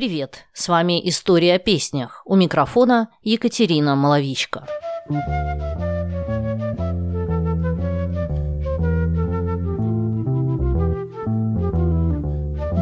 Привет, с вами «История о песнях». У микрофона Екатерина Маловичка.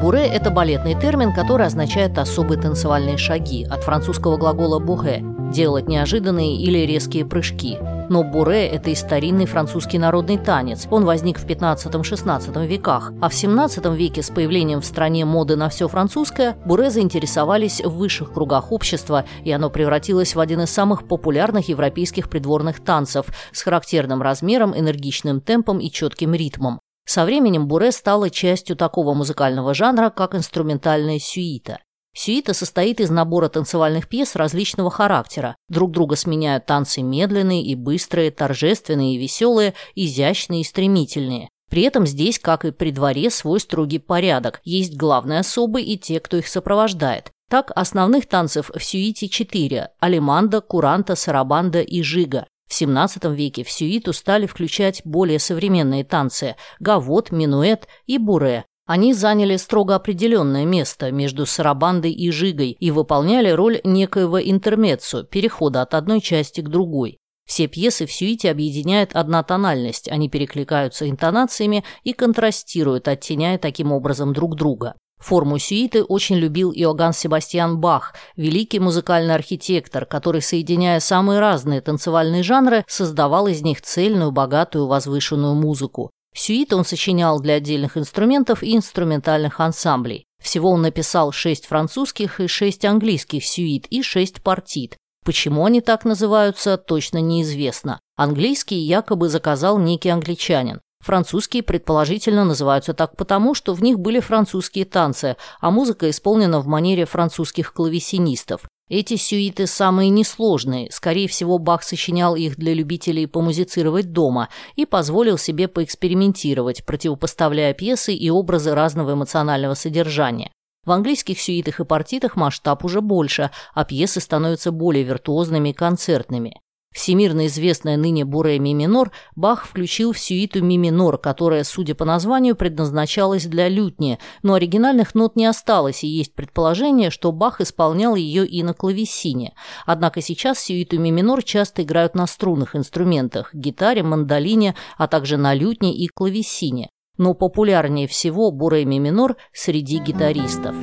Буре – это балетный термин, который означает особые танцевальные шаги, от французского глагола «буге» – делать неожиданные или резкие прыжки – но буре – это и старинный французский народный танец. Он возник в 15-16 веках. А в 17 веке с появлением в стране моды на все французское, буре заинтересовались в высших кругах общества, и оно превратилось в один из самых популярных европейских придворных танцев с характерным размером, энергичным темпом и четким ритмом. Со временем буре стало частью такого музыкального жанра, как инструментальная сюита. Сюита состоит из набора танцевальных пьес различного характера. Друг друга сменяют танцы медленные и быстрые, торжественные и веселые, изящные и стремительные. При этом здесь, как и при дворе, свой строгий порядок. Есть главные особы и те, кто их сопровождает. Так, основных танцев в сюите четыре – алиманда, куранта, сарабанда и жига. В XVII веке в сюиту стали включать более современные танцы – гавот, минуэт и буре, они заняли строго определенное место между сарабандой и жигой и выполняли роль некоего интермеццо, перехода от одной части к другой. Все пьесы в сюите объединяет одна тональность, они перекликаются интонациями и контрастируют, оттеняя таким образом друг друга. Форму сюиты очень любил Иоганн Себастьян Бах, великий музыкальный архитектор, который, соединяя самые разные танцевальные жанры, создавал из них цельную, богатую, возвышенную музыку. Сюиты он сочинял для отдельных инструментов и инструментальных ансамблей. Всего он написал шесть французских и шесть английских сюит и шесть партит. Почему они так называются, точно неизвестно. Английский якобы заказал некий англичанин. Французские, предположительно, называются так потому, что в них были французские танцы, а музыка исполнена в манере французских клавесинистов. Эти сюиты самые несложные, скорее всего, Бах сочинял их для любителей помузицировать дома и позволил себе поэкспериментировать, противопоставляя пьесы и образы разного эмоционального содержания. В английских сюитах и партитах масштаб уже больше, а пьесы становятся более виртуозными и концертными. Всемирно известная ныне буре ми минор Бах включил в сюиту ми минор, которая, судя по названию, предназначалась для лютни, но оригинальных нот не осталось, и есть предположение, что Бах исполнял ее и на клавесине. Однако сейчас сюиту ми минор часто играют на струнных инструментах – гитаре, мандолине, а также на лютне и клавесине. Но популярнее всего буре ми минор среди гитаристов.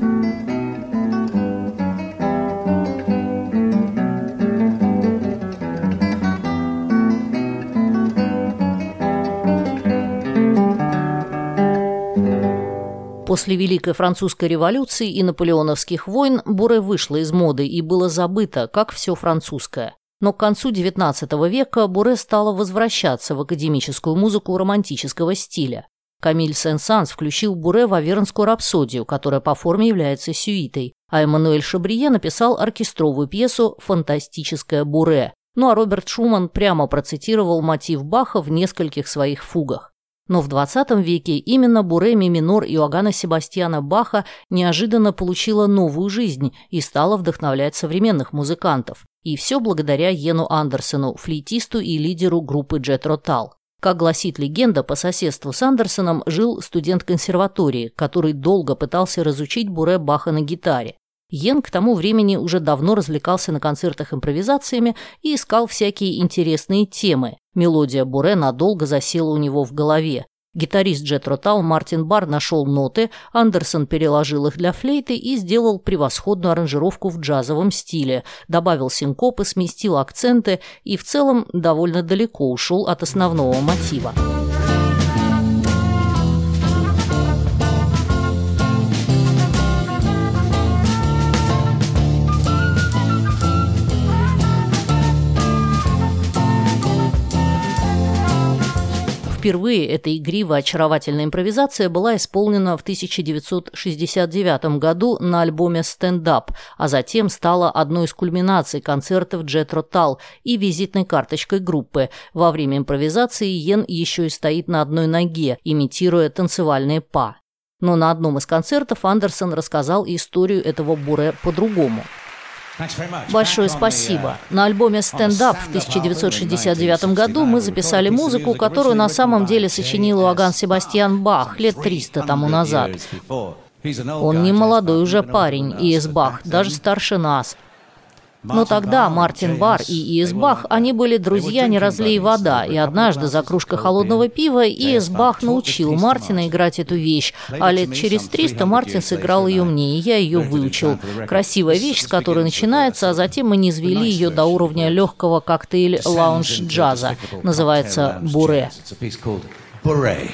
После Великой Французской революции и наполеоновских войн буре вышло из моды и было забыто, как все французское. Но к концу XIX века буре стало возвращаться в академическую музыку романтического стиля. Камиль Сен-Санс включил буре в Авернскую рапсодию, которая по форме является сюитой, а Эммануэль Шабрие написал оркестровую пьесу «Фантастическое буре», ну а Роберт Шуман прямо процитировал мотив Баха в нескольких своих фугах. Но в 20 веке именно Буреми минор Иоганна Себастьяна Баха неожиданно получила новую жизнь и стала вдохновлять современных музыкантов. И все благодаря Йену Андерсону, флейтисту и лидеру группы Джет Ротал. Как гласит легенда, по соседству с Андерсоном жил студент консерватории, который долго пытался разучить Буре Баха на гитаре. Йен к тому времени уже давно развлекался на концертах импровизациями и искал всякие интересные темы. Мелодия Буре надолго засела у него в голове. Гитарист Джет Ротал Мартин Бар нашел ноты, Андерсон переложил их для флейты и сделал превосходную аранжировку в джазовом стиле, добавил синкопы, сместил акценты и в целом довольно далеко ушел от основного мотива. Впервые эта игривая очаровательная импровизация была исполнена в 1969 году на альбоме «Стендап», а затем стала одной из кульминаций концертов Джет Ротал и визитной карточкой группы. Во время импровизации Йен еще и стоит на одной ноге, имитируя танцевальные па. Но на одном из концертов Андерсон рассказал историю этого буре по-другому – Большое спасибо. На альбоме «Стендап» в 1969 году мы записали музыку, которую на самом деле сочинил Уаган Себастьян Бах лет 300 тому назад. Он не молодой уже парень, И.С. Бах, даже старше нас. Но тогда Мартин Бар и Иэс Бах, они были друзья не разлей вода, и однажды за кружкой холодного пива Иэс Бах научил Мартина играть эту вещь, а лет через 300 Мартин сыграл ее мне, и я ее выучил. Красивая вещь, с которой начинается, а затем мы не низвели ее до уровня легкого коктейль-лаунж-джаза. Называется «Буре». Буре.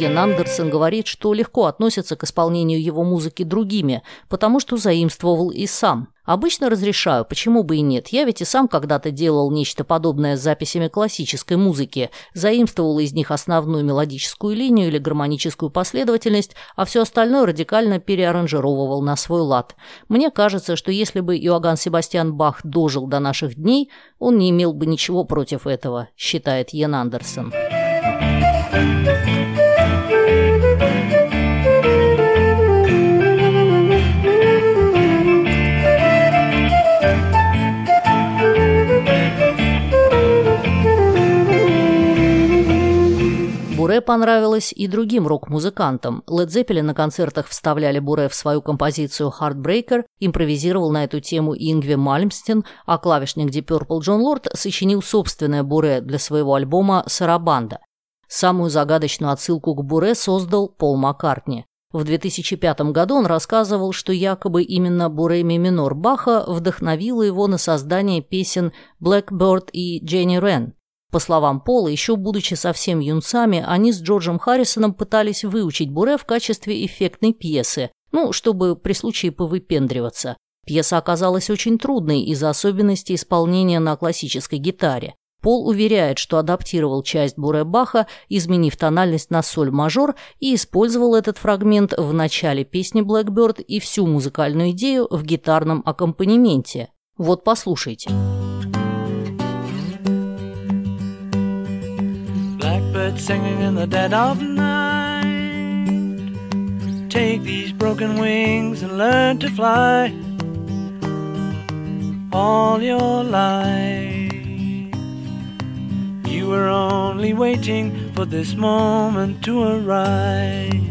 Йен Андерсон говорит, что легко относится к исполнению его музыки другими, потому что заимствовал и сам. Обычно разрешаю, почему бы и нет. Я ведь и сам когда-то делал нечто подобное с записями классической музыки, заимствовал из них основную мелодическую линию или гармоническую последовательность, а все остальное радикально переаранжировывал на свой лад. Мне кажется, что если бы Иоганн Себастьян Бах дожил до наших дней, он не имел бы ничего против этого, считает Йен Андерсон. Thank you. Буре понравилось и другим рок-музыкантам. Led Zeppelin на концертах вставляли Буре в свою композицию «Heartbreaker», импровизировал на эту тему Ингви Мальмстен, а клавишник Deep Purple Джон Лорд сочинил собственное Буре для своего альбома «Сарабанда». Самую загадочную отсылку к Буре создал Пол Маккартни. В 2005 году он рассказывал, что якобы именно Буре ми минор Баха вдохновило его на создание песен «Blackbird» и «Дженни Рен», по словам Пола, еще будучи совсем юнцами, они с Джорджем Харрисоном пытались выучить Буре в качестве эффектной пьесы, ну, чтобы при случае повыпендриваться. Пьеса оказалась очень трудной из-за особенностей исполнения на классической гитаре. Пол уверяет, что адаптировал часть Буре Баха, изменив тональность на соль-мажор и использовал этот фрагмент в начале песни Blackbird и всю музыкальную идею в гитарном аккомпанементе. Вот послушайте. Birds singing in the dead of night. Take these broken wings and learn to fly all your life. You were only waiting for this moment to arise.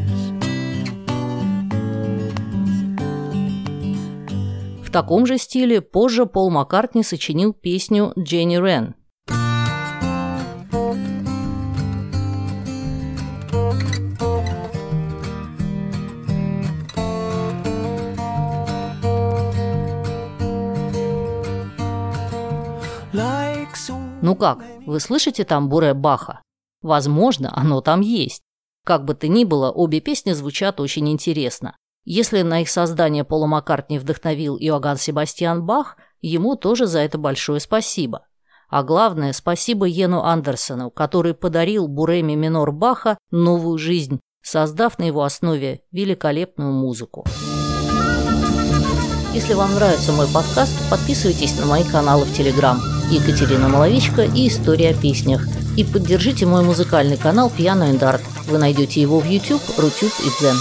В таком же стиле позже Пол Маккартни сочинил песню «Дженни Рен», Ну как, вы слышите там буре Баха? Возможно, оно там есть. Как бы то ни было, обе песни звучат очень интересно. Если на их создание Пола Маккартни вдохновил Иоганн Себастьян Бах, ему тоже за это большое спасибо. А главное, спасибо Йену Андерсону, который подарил Буреме минор Баха новую жизнь, создав на его основе великолепную музыку. Если вам нравится мой подкаст, подписывайтесь на мои каналы в Телеграм – Екатерина Маловичка и «История о песнях». И поддержите мой музыкальный канал «Пьяно Эндарт». Вы найдете его в YouTube, Рутюб и Дзен.